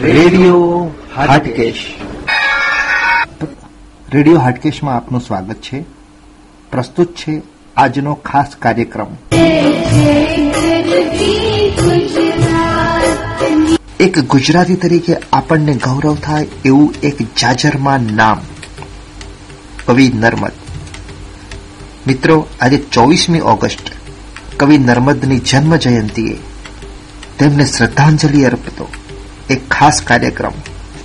Radio Hatkesh. Radio હાટકેશમાં આપનું સ્વાગત છે. પ્રસ્તુત છે આજનો ખાસ કાર્યક્રમ. એક ગુજરાતી તરીકે આપણને ગૌરવ થાય એવું એક જાજરમાં નામ, કવિ નર્મદ. મિત્રો, આજે ચોવીસમી ઓગસ્ટ, કવિ નર્મદની જન્મ જયંતિએ તેમને શ્રદ્ધાંજલિ અર્પતો. એક ખાસ કાર્યક્રમ.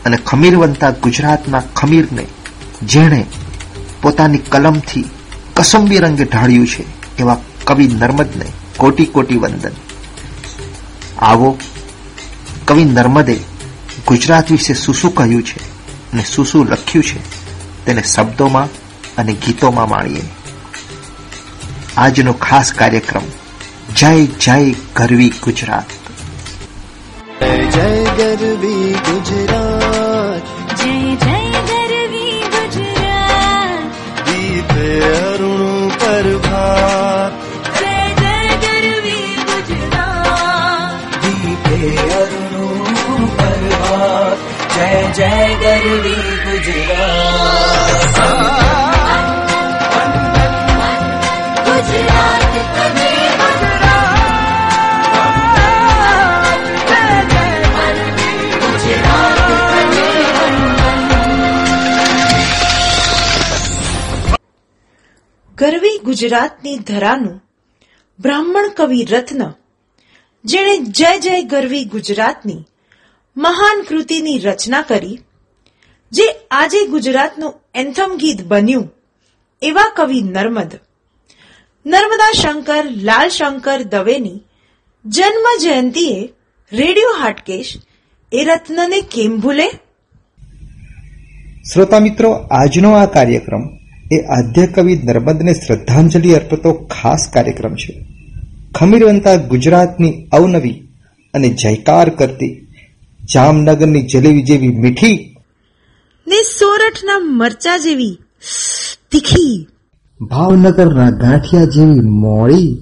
અને ખમીરવંતા ગુજરાતના ખમીરને જેણે પોતાની કલમથી કસંબી રંગે ઢાળ્યું છે, એવા કવિ નર્મદને કોટી કોટી વંદન. આવો કવિ નર્મદે ગુજરાત વિશે શું શું કહ્યું છે અને શું શું લખ્યું છે, તેને શબ્દોમાં અને ગીતોમાં માણીએ. આજનો ખાસ કાર્યક્રમ જય જય ગરવી ગુજરાત. જય गरवी जय गरवी गुजरात। दीप अरुण प्रभात। जय जय गरबी गुजरात। दीप अरुण प्रभात। जय जय गरी गुजरात। ગરવી ગુજરાતની ધરાનું બ્રાહ્મણ કવિ રત્ન, જેણે જય જય ગરવી ગુજરાતની મહાન કૃતિની રચના કરી, જે આજે ગુજરાતનું એન્થમ ગીત બન્યું એવા કવિ નર્મદ. નર્મદા શંકર, લાલ શંકર દવેની જન્મ જયંતીએ રેડિયો હાટકેશ એ રત્નને કેમ ભૂલે? શ્રોતા મિત્રો, આજનો આ કાર્યક્રમ એ આદ્ય કવિ નર્મદને શ્રદ્ધાંજલિ અર્પતો ખાસ કાર્યક્રમ છે. ખમીરવંતા ગુજરાતની અવનવી અને જયકાર કરતી જામનગરની જલેબી જેવી મીઠી ને સોરઠના મરચા જેવી તીખી ભાવનગરના ગાંઠિયા જેવી મોળી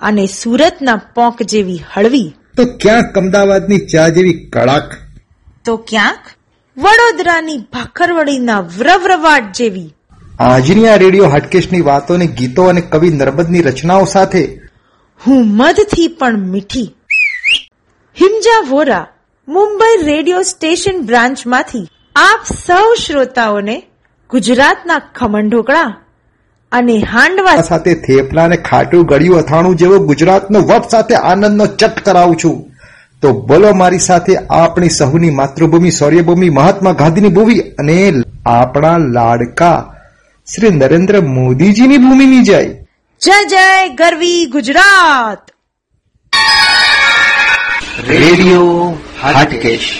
અને સુરતના પોંક જેવી હળવી. તો ક્યાંક અમદાવાદની ચા જેવી કડક? તો ક્યાંક વડોદરાની ભાખરવડીના વ્રવ્રવાટ જેવી આજની આ રેડિયો હાટકેશની વાતોને ગીતો અને કવિ નર્મદની રચનાઓ સાથે હું મધથી પણ મીઠી. હિમજા વોરા મુંબઈ રેડિયો સ્ટેશન બ્રાન્ચમાંથી આપ સૌ શ્રોતાઓને ગુજરાતના ખમણ ઢોકળા અને હાંડવા સાથે થેપલા અને ખાટું ગળ્યું અથાણું જેવો ગુજરાતનો વપ સાથે આનંદનો ચટ કરાવું છું. તો બોલો મારી સાથે આપણી સહુની માતૃભૂમિ સૌર્યભૂમિ મહાત્મા ગાંધીની ભૂમિ અને આપણા લાડકા શ્રી નરેન્દ્ર મોદીજીની ભૂમિની જાય જય જય ગરવી ગુજરાત રેડિયો હાટકેશ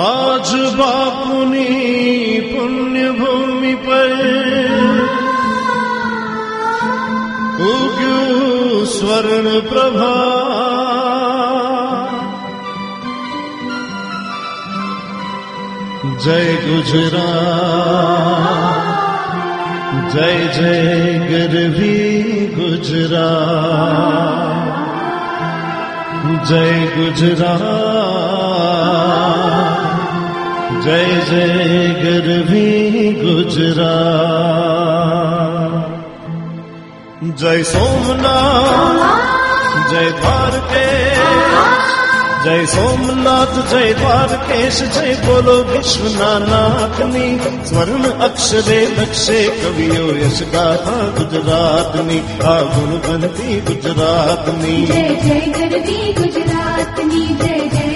આજ બાપુની પુણ્યભૂમિ પર ઉગ્યું સ્વર્ણ પ્રભા જય ગુજરાત જય જય ગરવી ગુજરાત જય ગુજરાત જય જય ગરવી ગુજરાત જય સોમનાથ જય દ્વારકેશ જય સોમનાથ, જય દ્વારકેશ, જય બોલો વિશ્વના નાથની સ્વર્ણ અક્ષરે લક્ષે કવિઓ યશ ગાથા ગુજરાતની આ ગુણ બનતી ગુજરાતની. જય જય ગુજરાતની, જય જય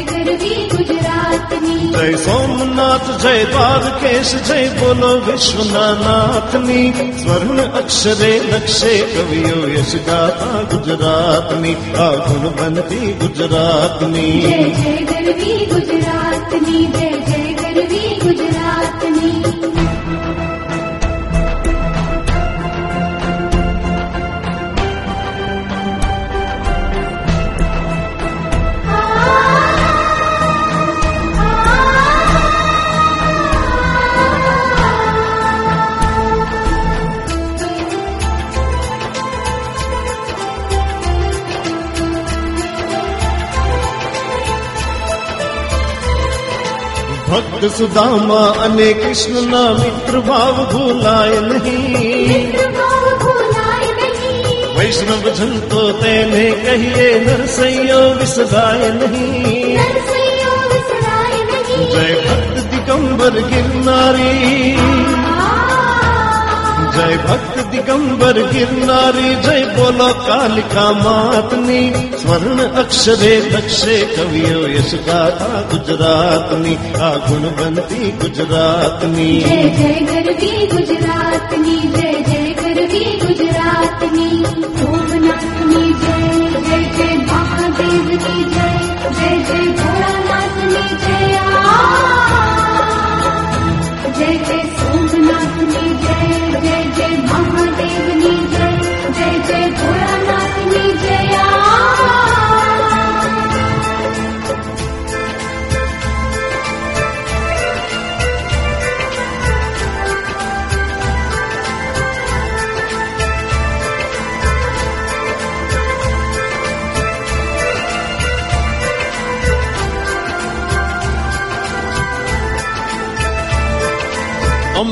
ગુજરાતની જય સોમનાથ જય દ્વારકેશ જય બોલો વિશ્વના નાથની સ્વર્ણ અક્ષરે લક્ષે કવિઓ યશ ગાતા ગુજરાતની આ ગુણ બનતી ગુજરાતની જય જય ગરવી ગુજરાતની જય ભક્ત સુદામા અને કૃષ્ણના મિત્ર ભાવ ભૂલાય નહીં. મિત્ર ભાવ ભૂલાય નહીં. વૈષ્ણવ જન તો તેને કહીએ નરસૈયો વિસરાય નહીં. જય ભક્ત દિગંબર ગિરનારી. જય ભક્ત દિગંબર ગિરનારી જય બોલો કાલિકા માતની સ્વર્ણ અક્ષરે લક્ષે કવિઓ યશ ગાથા ગુજરાતની આ ગુણવંતી ગુજરાતની જય જય ગરવી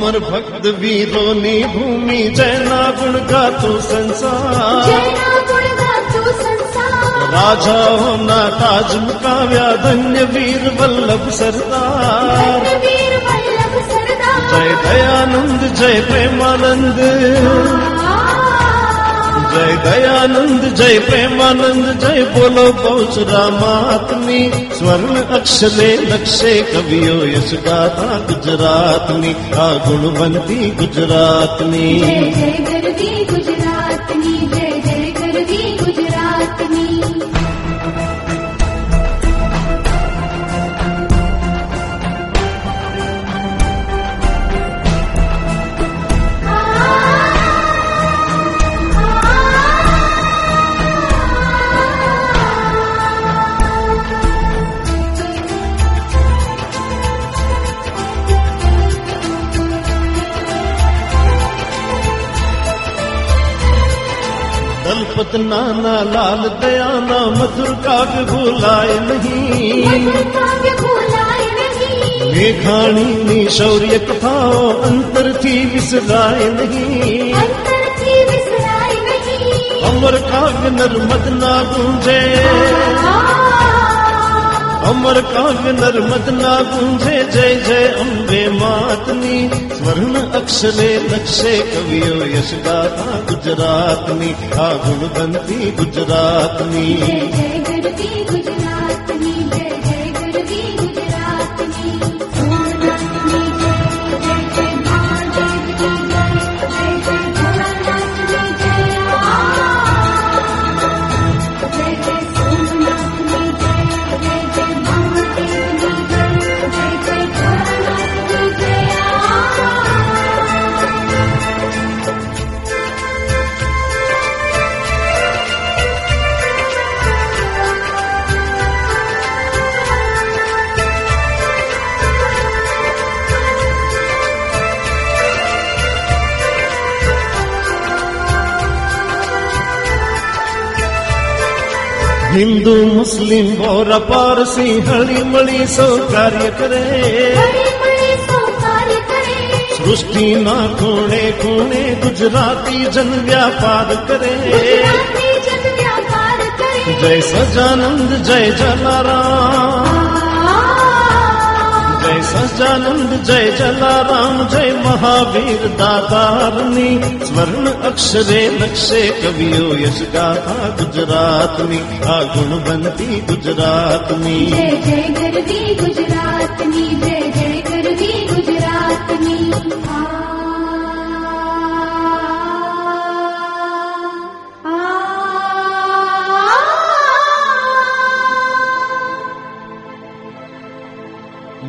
અમર ભક્ત વીરોની ભૂમિ જયના ગુણ ગાતો સંસાર. રાજાઓના તાજ મુકાવ્યા ધન્ય વીર વલ્લભ સરદાર. જય દયાનંદ જય પ્રેમાનંદ. જય દયાનંદ, જય પ્રેમાનંદ, જય બોલો પૌચ માતની સ્વર્ણ અક્ષરે લક્ષે કવિઓ યશ ગાતા ગુજરાતની, આ ગુણવંતી ગુજરાતની. જય ગરવી દલપત નાના લાલ દયાના મધુર કાવ્ય ભૂલાય નહીં મેઘાણીની શૌર્ય કથાઓ અંતરથી વિસરાય નહીં અંતરથી વિસરાય નહીં અમર કાવ્ય નર્મદના ગુંજે અમર કાવ્ય નર્મદના ગુંજે, જય જય, અંબે માતની. સ્વર્ણ અક્ષરે લક્ષે કવિઓ યશગાથા ગુજરાતની, આ ગુણવંતી ગુજરાતની. હિન્દુ મુસ્લિમ બોરા પારસી હળી મળી સૌ કાર્ય કરે. સૃષ્ટિના ખૂણે ખૂણે ગુજરાતી જન વ્યાપાર કરે. ગુજરાતી જન વ્યાપાર કરે. જય સજાનંદ જય જલારામ. જય સજાનંદ જય જલારામ જય મહાવીર દાતારની સ્વર્ણ અક્ષરે લક્ષે કવિઓ યશ ગાથા ગુજરાતની આ ગુણવંતી ગુજરાતની. જય જય ગરવી ગુજરાતની જય જય ગરવી ગુજરાતની.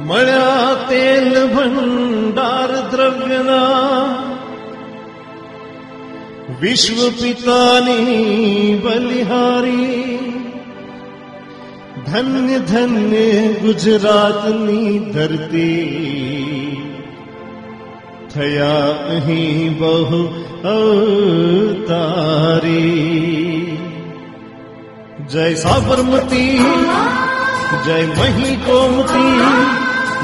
મળ્યા તેલ ભંડાર દ્રવ્યના विश्वपितानि बलिहारी। धन्य धन्य गुजरातनी धरती। थया धरतीया बहु अवतारी। जय साबरमती जय मही कोमती।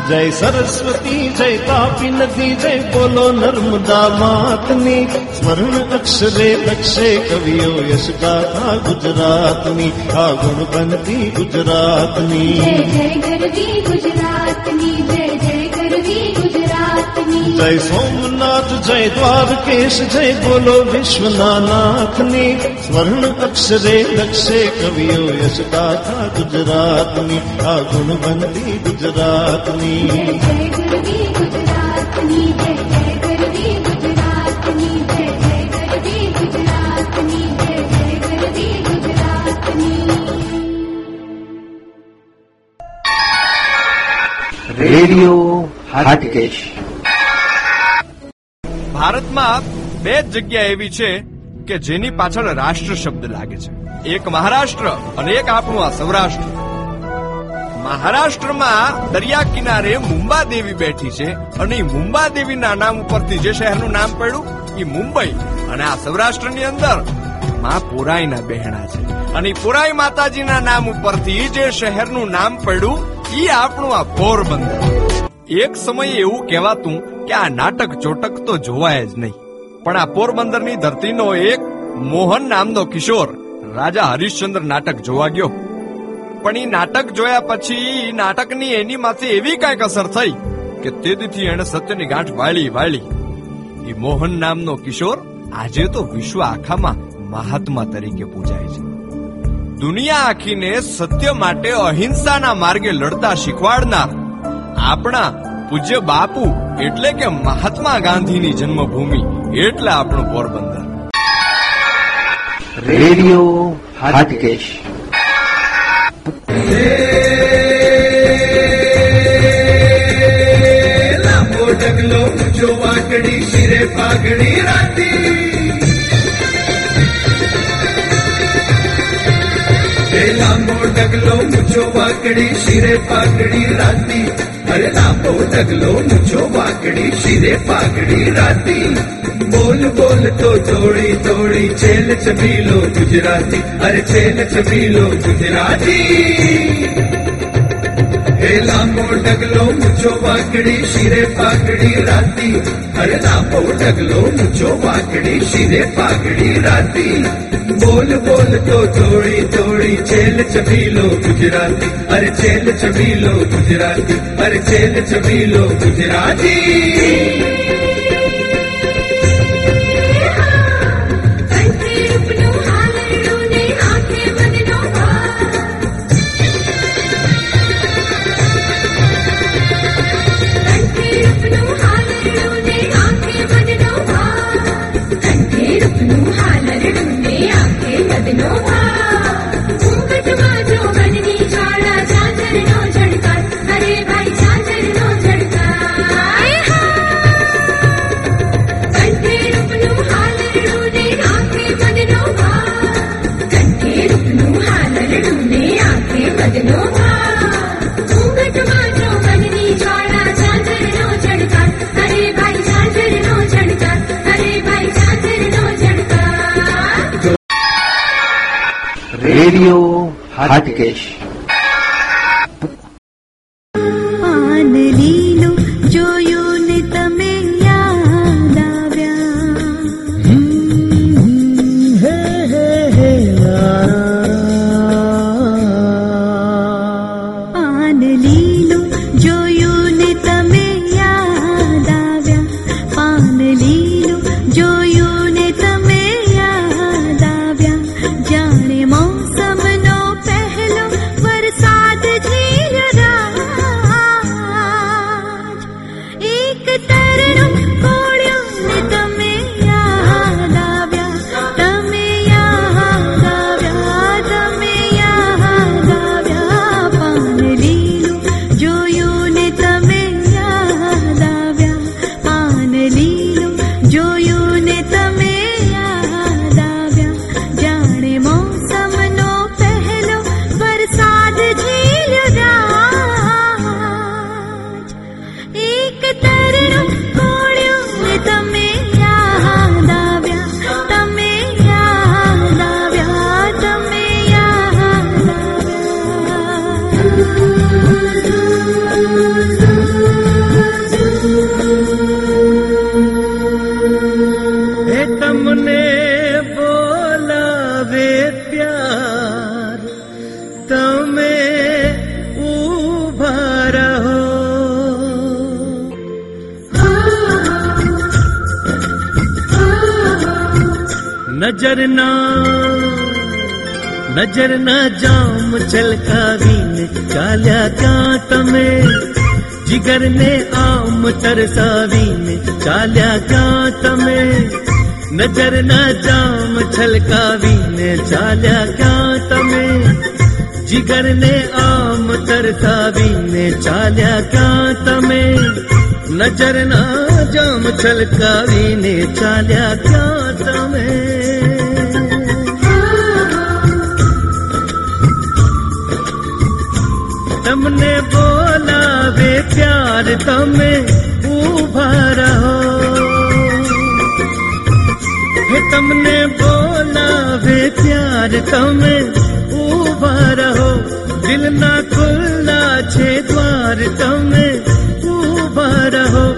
જય સરસ્વતી, જય તાપી નદી, જય બોલો નર્મદા માતની. સ્મરણ અક્ષરે લક્ષે કવિઓ યશ ગાથા ગુજરાતની. આ ગુણ બનતી ગુજરાતની. જય જય ગુજરાતની, જય જય સોમનાથ જય દ્વારકેશ જય બોલો વિશ્વના નાથની સ્વર્ણ અક્ષરે લક્ષે કવિઓ યશ ગાથા ગુજરાતની આ ગુણવંતી ગુજરાતની. રેડિયો જય ભારતમાં બે જ જગ્યા એવી છે કે જેની પાછળ રાષ્ટ્ર શબ્દ લાગે છે. એક મહારાષ્ટ્ર અને એક આપણું આ સૌરાષ્ટ્ર. મહારાષ્ટ્રમાં દરિયા કિનારે મુંબા દેવી બેઠી છે અને એ મુંબા દેવીના નામ ઉપરથી જે શહેરનું નામ પડ્યું એ મુંબઈ અને આ સૌરાષ્ટ્રની અંદરમાં પોરાઈના બહેણા છે. અને પોરાઈ માતાજીના નામ ઉપરથી જે શહેરનું નામ પડ્યું એ આપણું આ પોરબંદર. એક સમયે એવું કહેવાતું કે આ નાટક ચોટક તો જોવાય જ નહીં. પણ આ પોરબંદરની ધરતીનો એક મોહન નામનો કિશોર રાજા હરિશ્ચંદ્ર નાટક જોવા ગયો. પણ એ નાટક જોયા પછી નાટકની એની માથે એવી કાંઈક અસર થઈ કે તેથી એણે સત્યની ગાંઠ વાળી વાળી એ મોહન નામનો કિશોર આજે તો વિશ્વ આખામાં મહાત્મા તરીકે પૂજાય છે. દુનિયા આખીને સત્ય માટે અહિંસાના માર્ગે લડતા શીખવાડનાર આપણા પૂજ્ય બાપુ એટલે કે મહાત્મા ગાંધીની જન્મભૂમિ એટલે આપણું પોરબંદર. રેડિયો હાટકેશ. જો વાકડી શિરે પાઘડી રાતી. એ લાંબો ડગલો ઊંચો વાકડી, શિરે પાકડી રાતી. અરે લાંબો ડગલો ઊંચો વાકડી, શિરે પાકડી રાતી. બોલ બોલ તો થોડી થોડી છેલ છબીલો ગુજરાતી. અરે છેલ છબીલો ગુજરાતી. હે લાંબો ડગલો મૂછો વાકડી, શિરે પાકડી રાતી. અરે લાંબો ડગલો મૂછો વાકડી, શિરે પાકડી રાતી. બોલ બોલ તો થોડી થોડી છેલ છબીલો ગુજરાતી. અરે છેલ છબીલો ગુજરાતી. અરે છેલ છબીલો ગુજરાતી. હાટકેશ करना जाम छलका वीने चाल्या कांत में जिगर ने आम तरसा वीने चाल्या कांत में नज़र न जाम छलका वीन चाल्या कांत में जिगर ने आम तरसा वीने चाल्या कांत में नज़र ना जाम छलका वीन चाल्या कांत તમે ઊભા રહો, દિલના ખુલ્લા છે દ્વાર. તમે ઊભા રહો,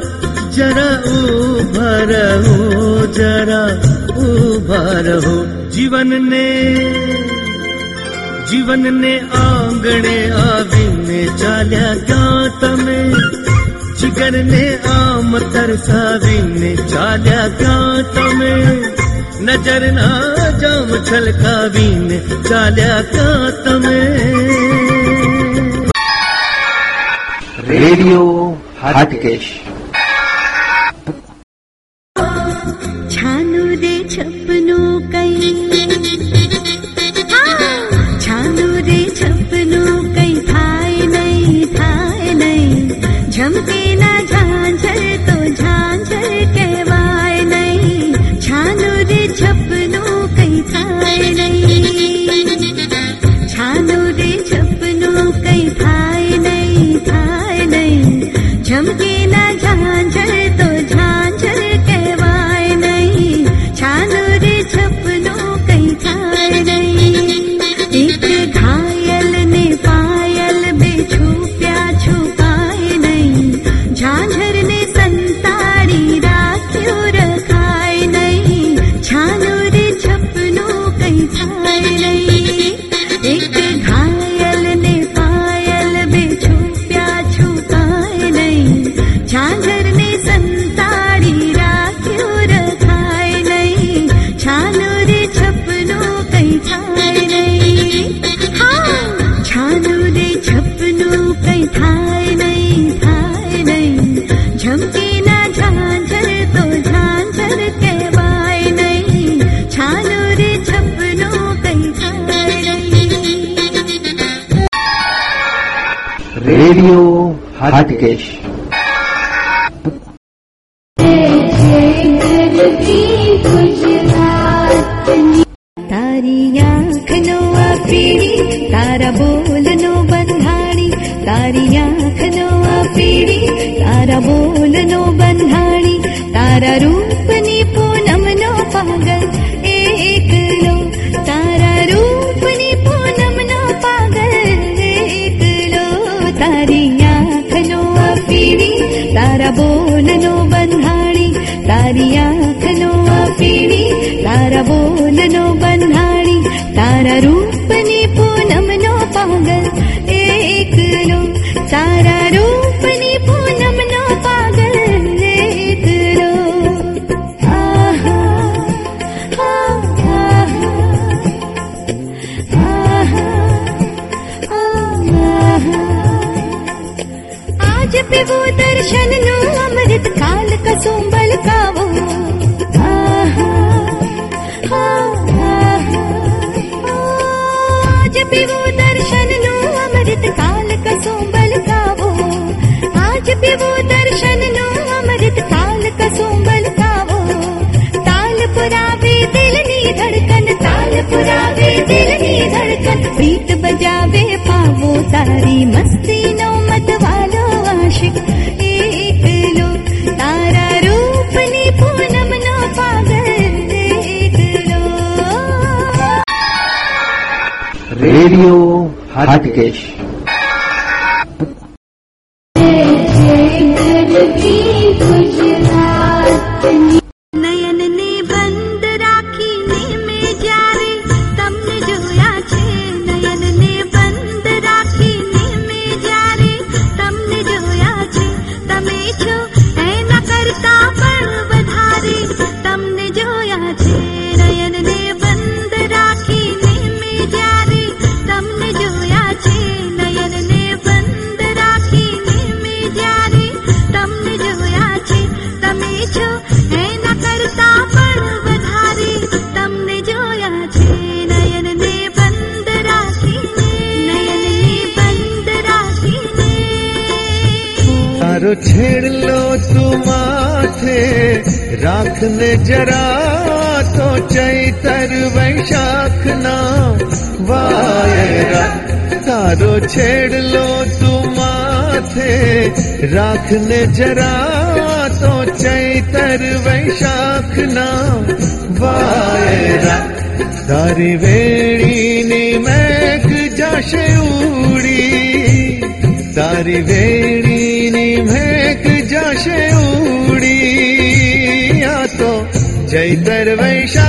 જરા ઊભા રહો, જરા ઊભા રહો. જીવનને જીવનને આંગણે આવીને ચાલ્યા ક્યાં તમે? જીગરને આમ તરસાવીને ચાલ્યા ક્યાં તમે? નજર ના જામ છલકાવીને ચાલ્યા ક્યાં તમે. રેડિયો હાટકેશ. दिल की धड़कन प्रीत बजावे पावो तारी। मस्ती नो मत वालो आशिक एक लो तारा रूप नी पूनम नो पागल देख पुन पावडियो हराकेश છેડલો તું માથે, રાખને જરા તો ચૈતર વૈશાખ ના વાયરા. તારો છેડલો તું માથે, રાખને જરા તો ચૈતર વૈશાખ ના વાયરા. તારી વેણીની મેઘ જાશે ઉડી. તારી વેણીની চৈতের বৈশাখ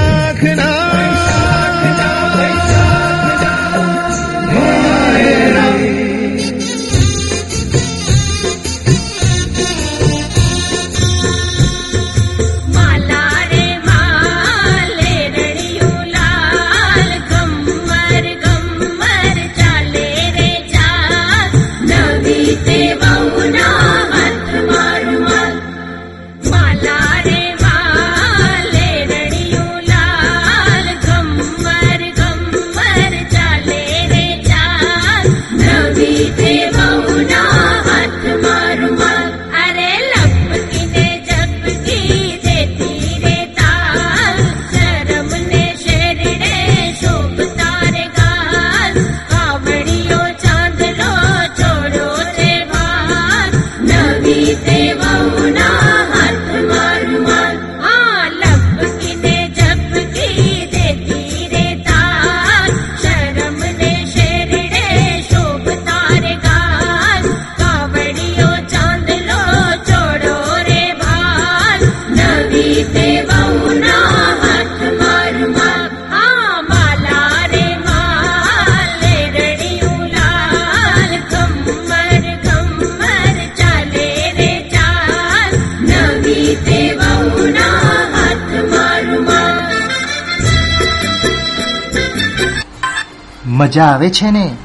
મજા આવે છે ને?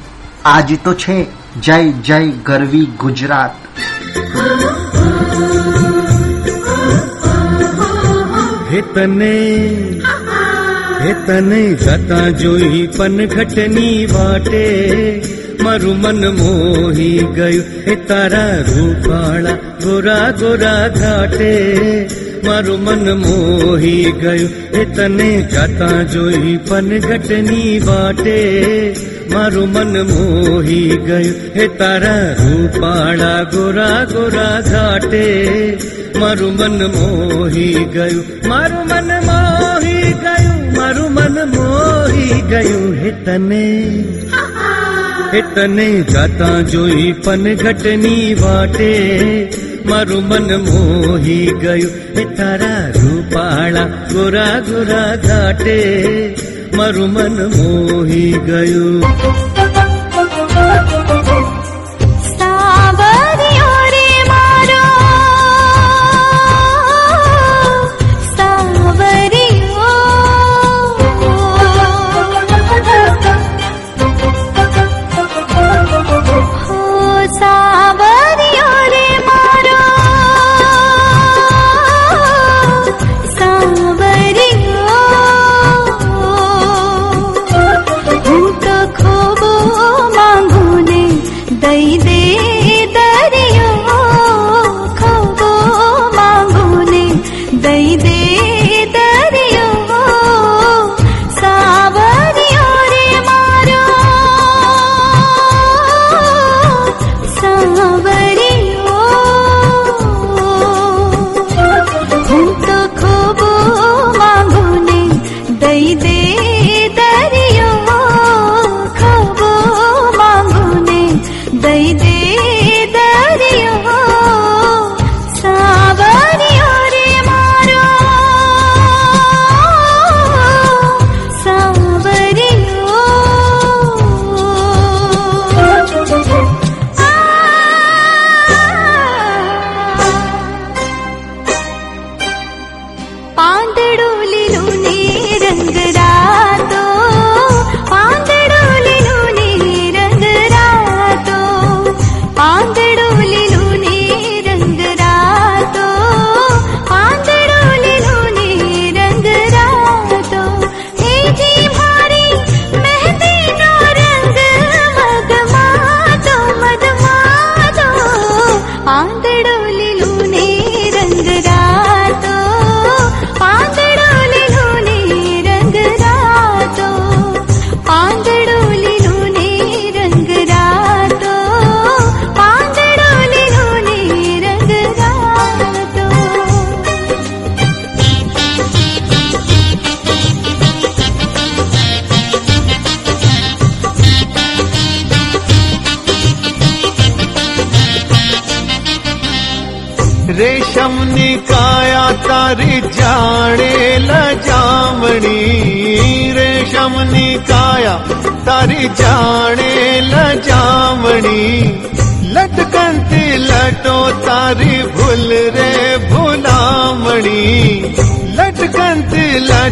આજ તો છે. જય જય ગરવી ગુજરાત. હેતને હેતને જતા જોઈ પનઘટની વાટે. મારું મન મોહી ગયું એ તારા રૂપાળા ગોરા ગોરા ઘાટે. મારું મન મોહી ગયું. એ તને જતા જોઈ પનઘટની વાટે. મારું મન મોહી ગયું. એ તારા રૂપાળા ગોરા ગોરા ઘાટે. મારું મન મોહી ગયું. મારું મન મોહી ગયું. મારું મન મોહી ગયું. હે તને હે તને જાતા જોઈ પનઘટની વાટે. મારું મન મોહી ગયું એ તારા રૂપાળા ગોરા ગોરા ઘાટે મારું મન મોહી ગયું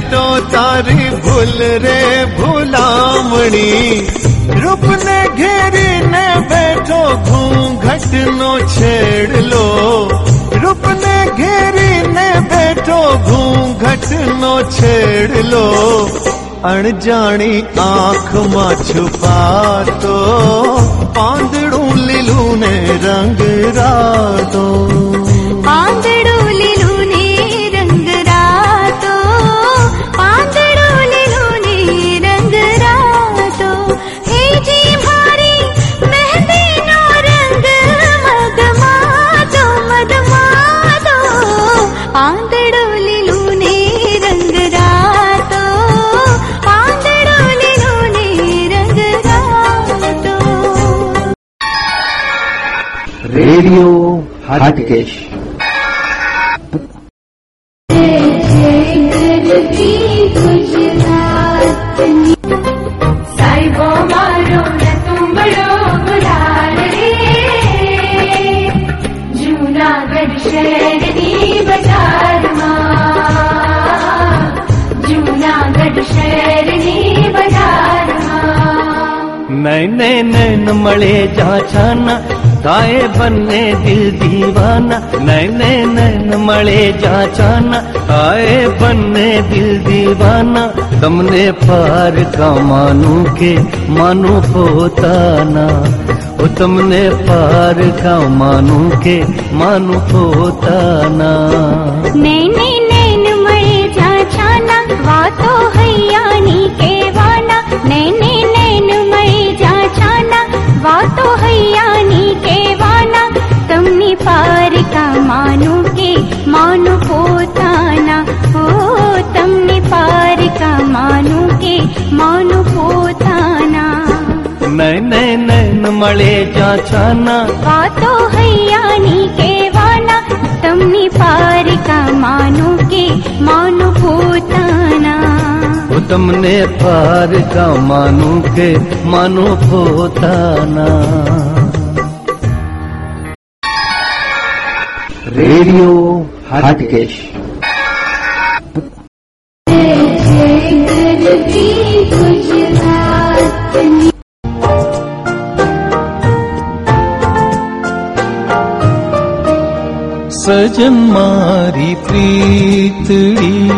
લટો તારી ભૂલ રે ભૂલામણી. રૂપને ઘેરીને બેઠો ઘૂંઘટનો છેડલો. રૂપને ઘેરીને બેઠો ઘૂંઘટનો છેડલો. અણજાણી આંખમાં છુપાતો, પાંદડું લીલું ને રંગ રાતો શહેરની બજારમાં નૈને નૈન મળે જાછાના થાય બંને દિલ દીવાના નૈને નૈન મળે જાછાના થાય બંને દિલ દીવાના તમને પાર કા માનું કે માનું પોતાના ઓ તમને પાર કા માનું કે માનું પોતાના નૈને નૈન મળે જાછાના વાતો હૈયાની કેવાના નૈને નૈન મળે જાછાના વાતો હૈયાની કેવાના તમને પાર કા માનું કે માનું પોતાના હો તમને પારકા માનું કે માનું પોતાના નૈન નૈન મળે જાછાના વાતો હૈયાની કહેવાના તમને પારકા માનું કે માનું પોતાના તમને પાર કા માનું કે માનું પોતાના રેડિયો હાટકેશ. સજન મારી પ્રીતડી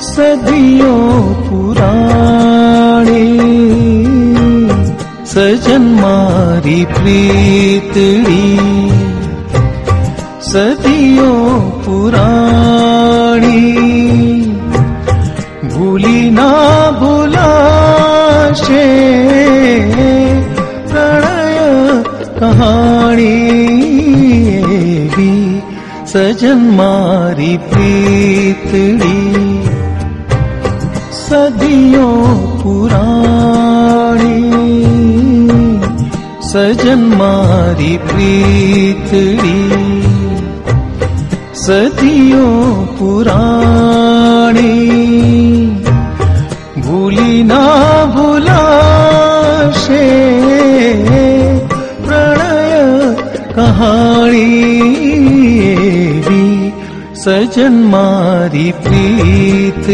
સદીઓ પુરાણી. સજન મારી પ્રીતડી सदियों पुराणी। भूली ना भुलाशे प्रणय कहाणि सजन मारी प्रीतडी। सदियों पुराणी सजन मारी प्रीतड़ी। सजियो पुराणि भुलिना भुलाशे प्रणय कहाणी सजन मा प्रीत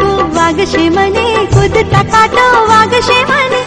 वाग् मने तकाटो वागशे मने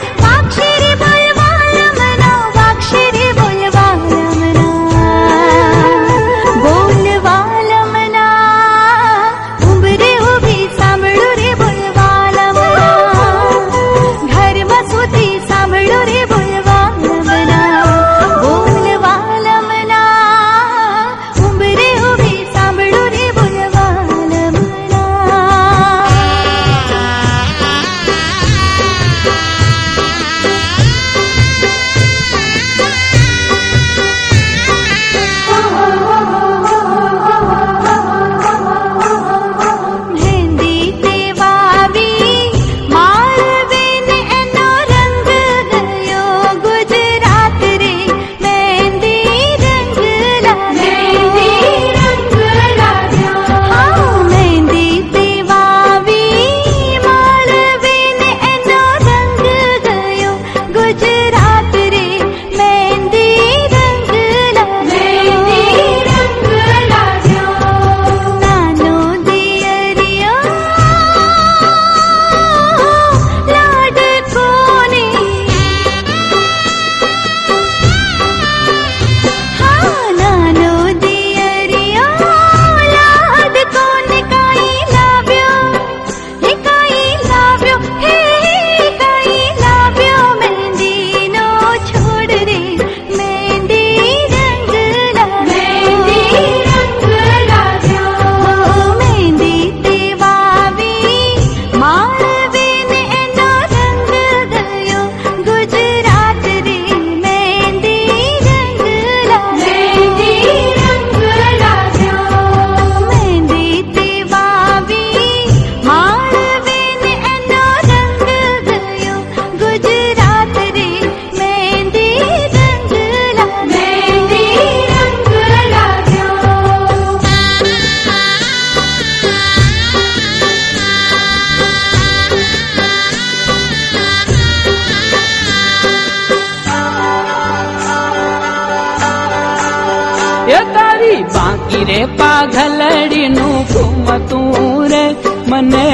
રે, મને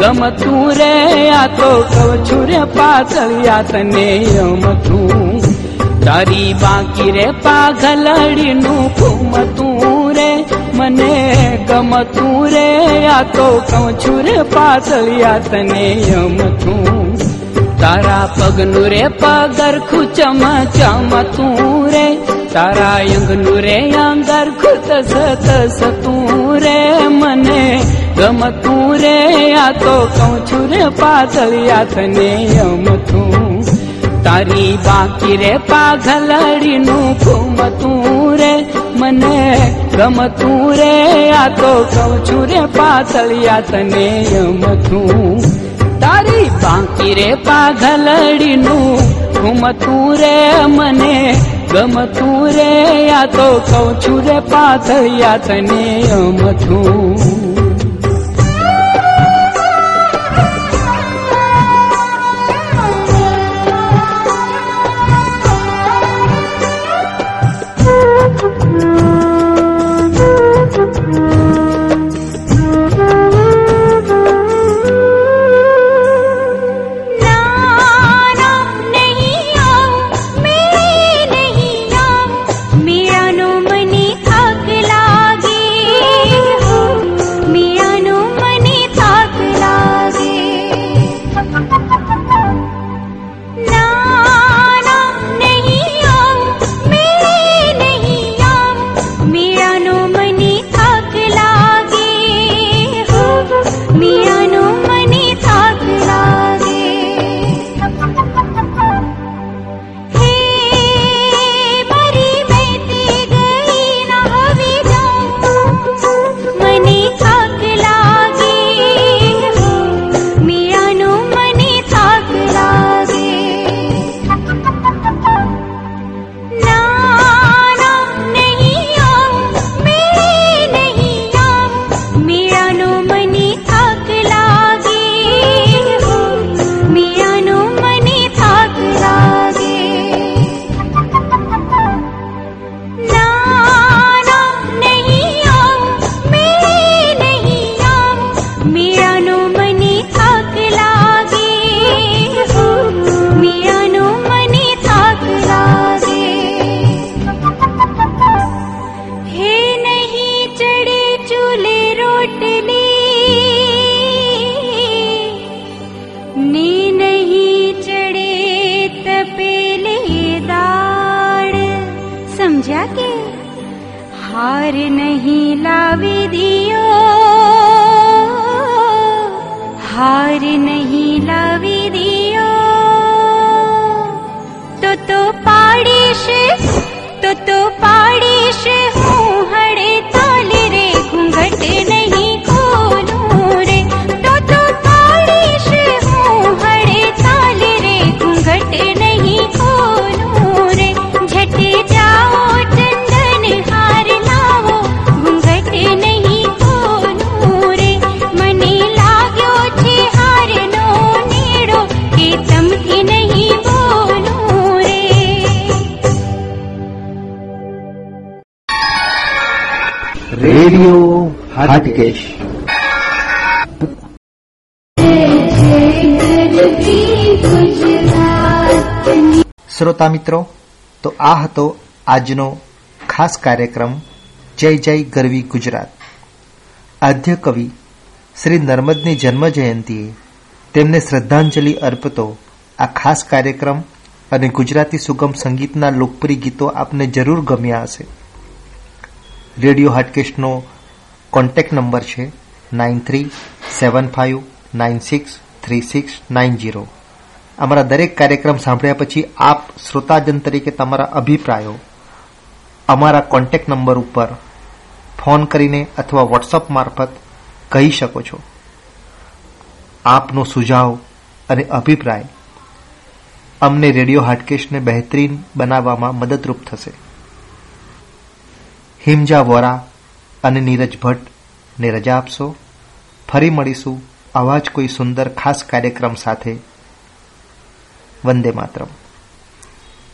ગમતું રે. આ તો કવ છું રે પાતળિયા તને યમતું તારી બાકી રે પાઘલડી નું ઘૂમતું રે, મને ગમતું રે. આ તો કવ છું રે પાતળિયા તને યમતું તારા પગનું રે પગર ખુચમ ચમતું રે, તારા અંગનું રે અંગર ખુત સત સતું રે. મને ગમતું રે, આ તો કઉ છું રે પાતળિયા તને યમતું તારી બાકી રે પાઘલડી નું ઘૂમતું રે મને. ગમતું રે, આ તો કઉ છું રે પાતળિયા તને યમતું તારી બાકી રે પાઘલડી નું ઘૂમતું રે મને. ગમતું રે, આ તો કઉ છું રે પાથળિયા તને અમથું. રેડિયો હાટકેશ. શ્રોતા મિત્રો, તો આ હતો આજનો ખાસ કાર્યક્રમ, જય જય ગરવી ગુજરાત. આદ્ય કવિ શ્રી નર્મદની જન્મ જયંતિએ તેમને શ્રદ્ધાંજલિ અર્પતો આ ખાસ કાર્યક્રમ અને ગુજરાતી સુગમ સંગીતના લોકપ્રિય ગીતો આપને જરૂર ગમ્યા હશે. રેડિયો હાટકેસ્ટનો કોન્ટેક્ટ નંબર છે nine three seven five nine six three six nine zero અમારા દરેક કાર્યક્રમ સાંભળ્યા પછી આપ શ્રોતાજન તરીકે તમારા અભિપ્રાયો અમારા કોન્ટેક્ટ નંબર ઉપર ફોન કરીને અથવા વોટ્સઅપ મારફત કહી શકો છો. આપનો સુઝાવ અને અભિપ્રાય અમને રેડિયો હાટકેશને બહેતરીન બનાવવામાં મદદરૂપ થશે. હિમજા વોરા અને નીરજ ભટ્ટને રજા આપશો. ફરી મળીશું આવા જ કોઈ સુંદર ખાસ કાર્યક્રમ સાથે. વંદે માતરમ.